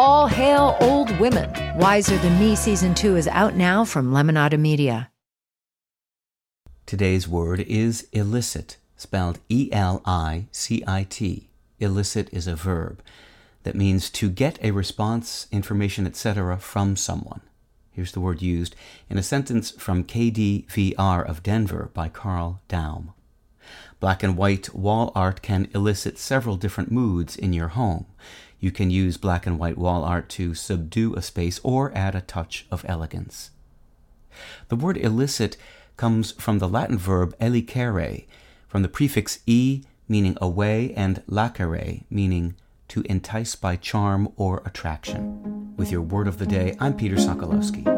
All hail old women. Wiser Than Me season two is out now from Lemonada Media. Today's word is elicit, spelled E L I C I T. Elicit is a verb that means to get a response, information, etc. from someone. Here's the word used in a sentence from KDVR of Denver by Carl Daum. Black and white wall art can elicit several different moods in your home. You can use black and white wall art to subdue a space or add a touch of elegance. The word elicit comes from the Latin verb elicere, from the prefix e meaning away and lacere meaning to entice by charm or attraction. With your word of the day, I'm Peter Sokolowski.